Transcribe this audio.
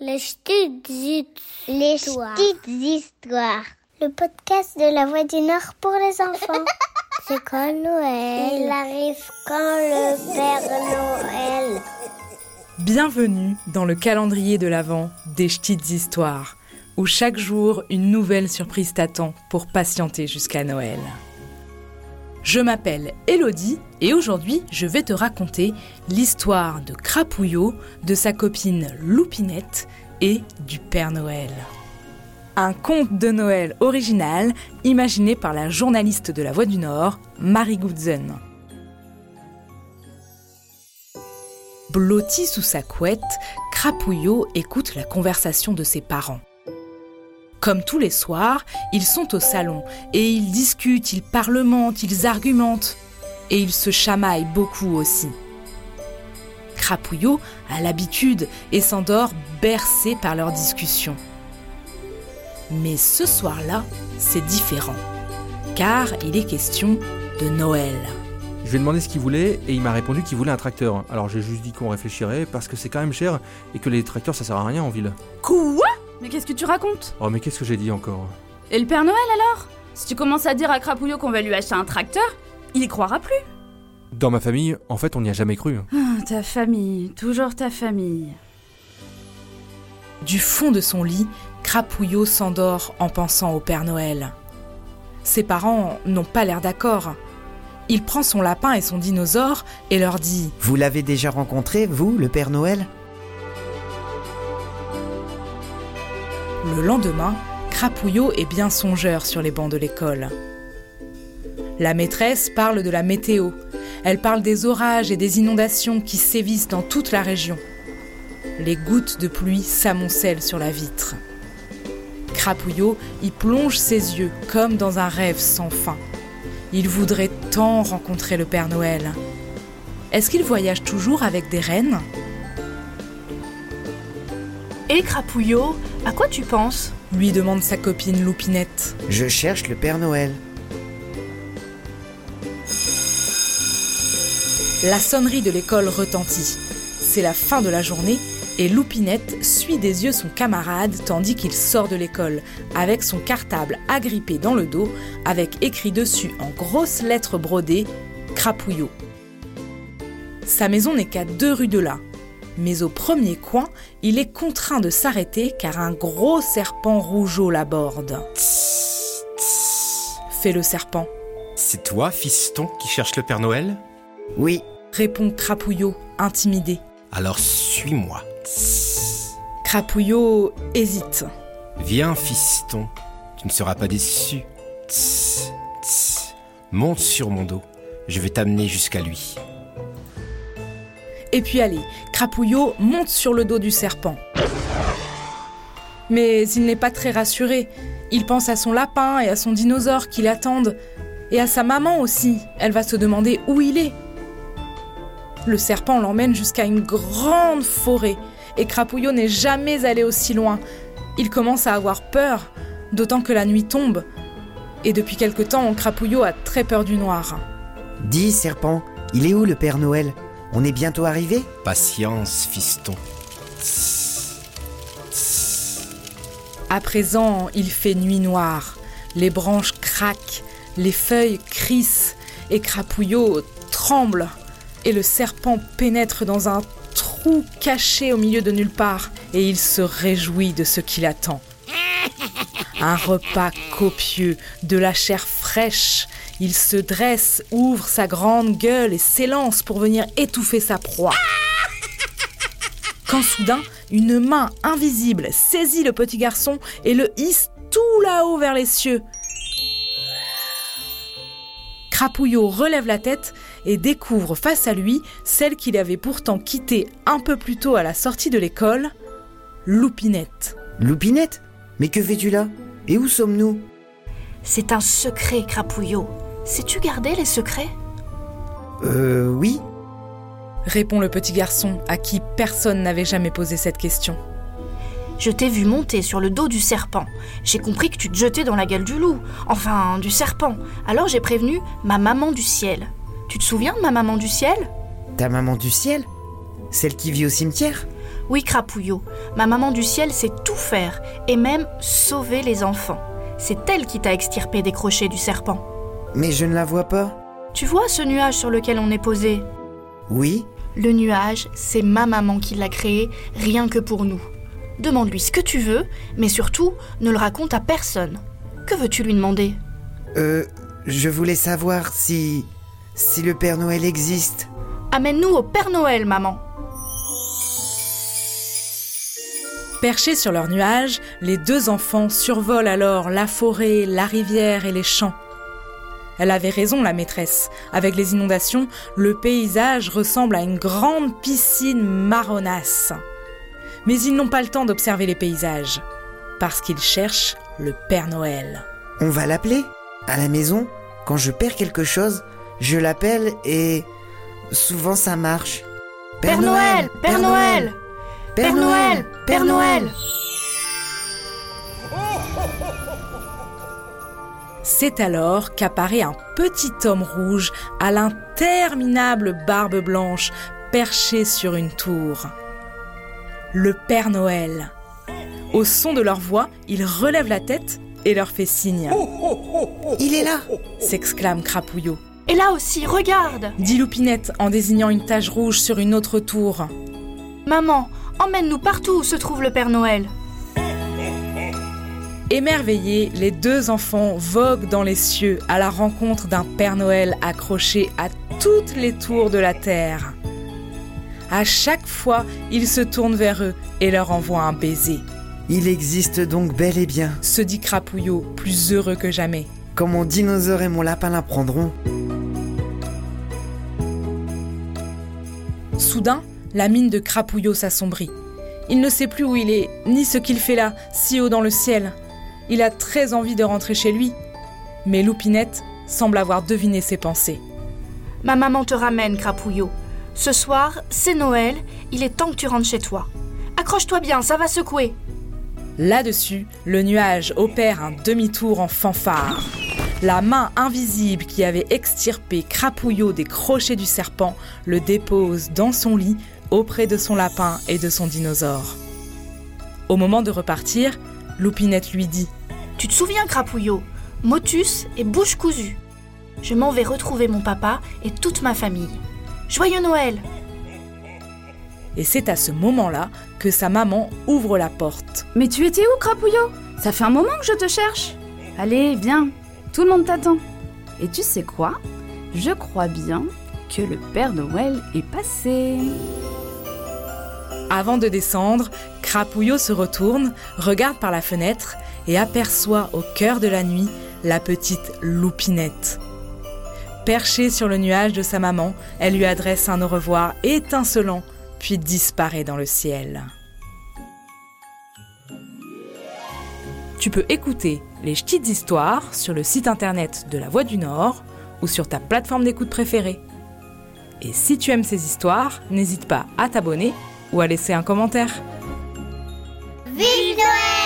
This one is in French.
Les petites Les histoires. petites histoires. Le podcast de la Voix du Nord pour les enfants. C'est quand Noël Il arrive quand le Père Noël Bienvenue dans le calendrier de l'Avent des petites histoires, où chaque jour une nouvelle surprise t'attend pour patienter jusqu'à Noël. Je m'appelle Elodie et aujourd'hui je vais te raconter l'histoire de Crapouillot, de sa copine Loupinette et du Père Noël. Un conte de Noël original imaginé par la journaliste de la Voix du Nord, Marie Goodzen. Blotti sous sa couette, Crapouillot écoute la conversation de ses parents. Comme tous les soirs, ils sont au salon et ils discutent, ils parlementent, ils argumentent. Et ils se chamaillent beaucoup aussi. Crapouillot a l'habitude et s'endort bercé par leurs discussions. Mais ce soir-là, c'est différent. Car il est question de Noël. Je lui ai demandé ce qu'il voulait et il m'a répondu qu'il voulait un tracteur. Alors j'ai juste dit qu'on réfléchirait parce que c'est quand même cher et que les tracteurs ça sert à rien en ville. Quoi? Mais qu'est-ce que tu racontes Oh mais qu'est-ce que j'ai dit encore Et le Père Noël alors Si tu commences à dire à Crapouillot qu'on va lui acheter un tracteur, il y croira plus. Dans ma famille, en fait on n'y a jamais cru. Ah, ta famille, toujours ta famille. Du fond de son lit, Crapouillot s'endort en pensant au Père Noël. Ses parents n'ont pas l'air d'accord. Il prend son lapin et son dinosaure et leur dit Vous l'avez déjà rencontré, vous, le Père Noël? Le lendemain, Crapouillot est bien songeur sur les bancs de l'école. La maîtresse parle de la météo. Elle parle des orages et des inondations qui sévissent dans toute la région. Les gouttes de pluie s'amoncellent sur la vitre. Crapouillot y plonge ses yeux comme dans un rêve sans fin. Il voudrait tant rencontrer le Père Noël. Est-ce qu'il voyage toujours avec des rennes Et Crapouillot, à quoi tu penses? Lui demande sa copine Loupinette. Je cherche le Père Noël. La sonnerie de l'école retentit. C'est la fin de la journée et Loupinette suit des yeux son camarade tandis qu'il sort de l'école, avec son cartable agrippé dans le dos, avec écrit dessus en grosses lettres brodées Crapouillot. Sa maison n'est qu'à deux rues de là. Mais au premier coin, il est contraint de s'arrêter car un gros serpent rougeau l'aborde. Fait le serpent. C'est toi, fiston, qui cherche le Père Noël? Oui, Répond Crapouillot, intimidé. Alors suis-moi. Crapouillot hésite. Viens, fiston, tu ne seras pas déçu. Tss, tss. Monte sur mon dos, je vais t'amener jusqu'à lui. Et puis allez, Crapouillot monte sur le dos du serpent. Mais il n'est pas très rassuré. Il pense à son lapin et à son dinosaure qui l'attendent. Et à sa maman aussi. Elle va se demander où il est. Le serpent l'emmène jusqu'à une grande forêt. Et Crapouillot n'est jamais allé aussi loin. Il commence à avoir peur, d'autant que la nuit tombe. Et depuis quelque temps, Crapouillot a très peur du noir. dis, serpent, il est où le Père Noël? On est bientôt arrivé Patience, fiston. Tss, tss. À présent, il fait nuit noire. Les branches craquent, les feuilles crissent, et Crapouillot tremble. Et le serpent pénètre dans un trou caché au milieu de nulle part, et il se réjouit de ce qui l'attend. Un repas copieux, de la chair fraîche. Il se dresse, ouvre sa grande gueule et s'élance pour venir étouffer sa proie. Quand soudain, une main invisible saisit le petit garçon et le hisse tout là-haut vers les cieux. Crapouillot relève la tête et découvre face à lui celle qu'il avait pourtant quittée un peu plus tôt à la sortie de l'école, Loupinette. Loupinette? Mais que fais-tu là? Et où sommes-nous? C'est un secret, Crapouillot. Sais-tu garder les secrets? Euh, oui. Répond le petit garçon à qui personne n'avait jamais posé cette question. Je t'ai vu monter sur le dos du serpent. J'ai compris que tu te jetais dans la gueule du loup. Enfin, du serpent. Alors j'ai prévenu ma maman du ciel. Tu te souviens de ma maman du ciel? Ta maman du ciel? Celle qui vit au cimetière? Oui, Crapouillot, ma maman du ciel sait tout faire et même sauver les enfants. C'est elle qui t'a extirpé des crochets du serpent. Mais je ne la vois pas. Tu vois ce nuage sur lequel on est posé? Oui Le nuage, c'est ma maman qui l'a créé, rien que pour nous. Demande-lui ce que tu veux, mais surtout, ne le raconte à personne. Que veux-tu lui demander? Euh, je voulais savoir si... si le Père Noël existe. Amène-nous au Père Noël, maman. Perchés sur leur nuage, les deux enfants survolent alors la forêt, la rivière et les champs. Elle avait raison, la maîtresse. Avec les inondations, le paysage ressemble à une grande piscine marronasse. Mais ils n'ont pas le temps d'observer les paysages, parce qu'ils cherchent le Père Noël. On va l'appeler À la maison, quand je perds quelque chose, je l'appelle et... Souvent ça marche. Père Noël Père Noël Père Noël Père Noël C'est alors qu'apparaît un petit homme rouge à l'interminable barbe blanche perché sur une tour. Le Père Noël. Au son de leur voix, il relève la tête et leur fait signe. Il est là s'exclame Crapouillot. Et là aussi, regarde Dit Loupinette en désignant une tache rouge sur une autre tour. Maman, emmène-nous partout où se trouve le Père Noël. Émerveillés, les deux enfants voguent dans les cieux à la rencontre d'un Père Noël accroché à toutes les tours de la terre. À chaque fois, il se tourne vers eux et leur envoie un baiser. Il existe donc bel et bien. Se dit Crapouillot, plus heureux que jamais. Quand mon dinosaure et mon lapin l'apprendront. Soudain, la mine de Crapouillot s'assombrit. Il ne sait plus où il est, ni ce qu'il fait là, si haut dans le ciel. Il a très envie de rentrer chez lui. Mais Loupinette semble avoir deviné ses pensées. Ma maman te ramène, Crapouillot. Ce soir, c'est Noël, il est temps que tu rentres chez toi. Accroche-toi bien, ça va secouer. Là-dessus, le nuage opère un demi-tour en fanfare. La main invisible qui avait extirpé Crapouillot des crochets du serpent le dépose dans son lit auprès de son lapin et de son dinosaure. Au moment de repartir, Loupinette lui dit Tu te souviens, Crapouillot Motus et bouche cousue. Je m'en vais retrouver mon papa et toute ma famille. Joyeux Noël Et c'est à ce moment-là que sa maman ouvre la porte. Mais tu étais où, Crapouillot Ça fait un moment que je te cherche. Allez, viens, tout le monde t'attend. Et tu sais quoi? Je crois bien que le Père Noël est passé. Avant de descendre, Crapouillot se retourne, regarde par la fenêtre et aperçoit au cœur de la nuit la petite Loupinette. Perchée sur le nuage de sa maman, elle lui adresse un au revoir étincelant, puis disparaît dans le ciel. Tu peux écouter les petites histoires sur le site internet de La Voix du Nord ou sur ta plateforme d'écoute préférée. Et si tu aimes ces histoires, n'hésite pas à t'abonner ou à laisser un commentaire. Noël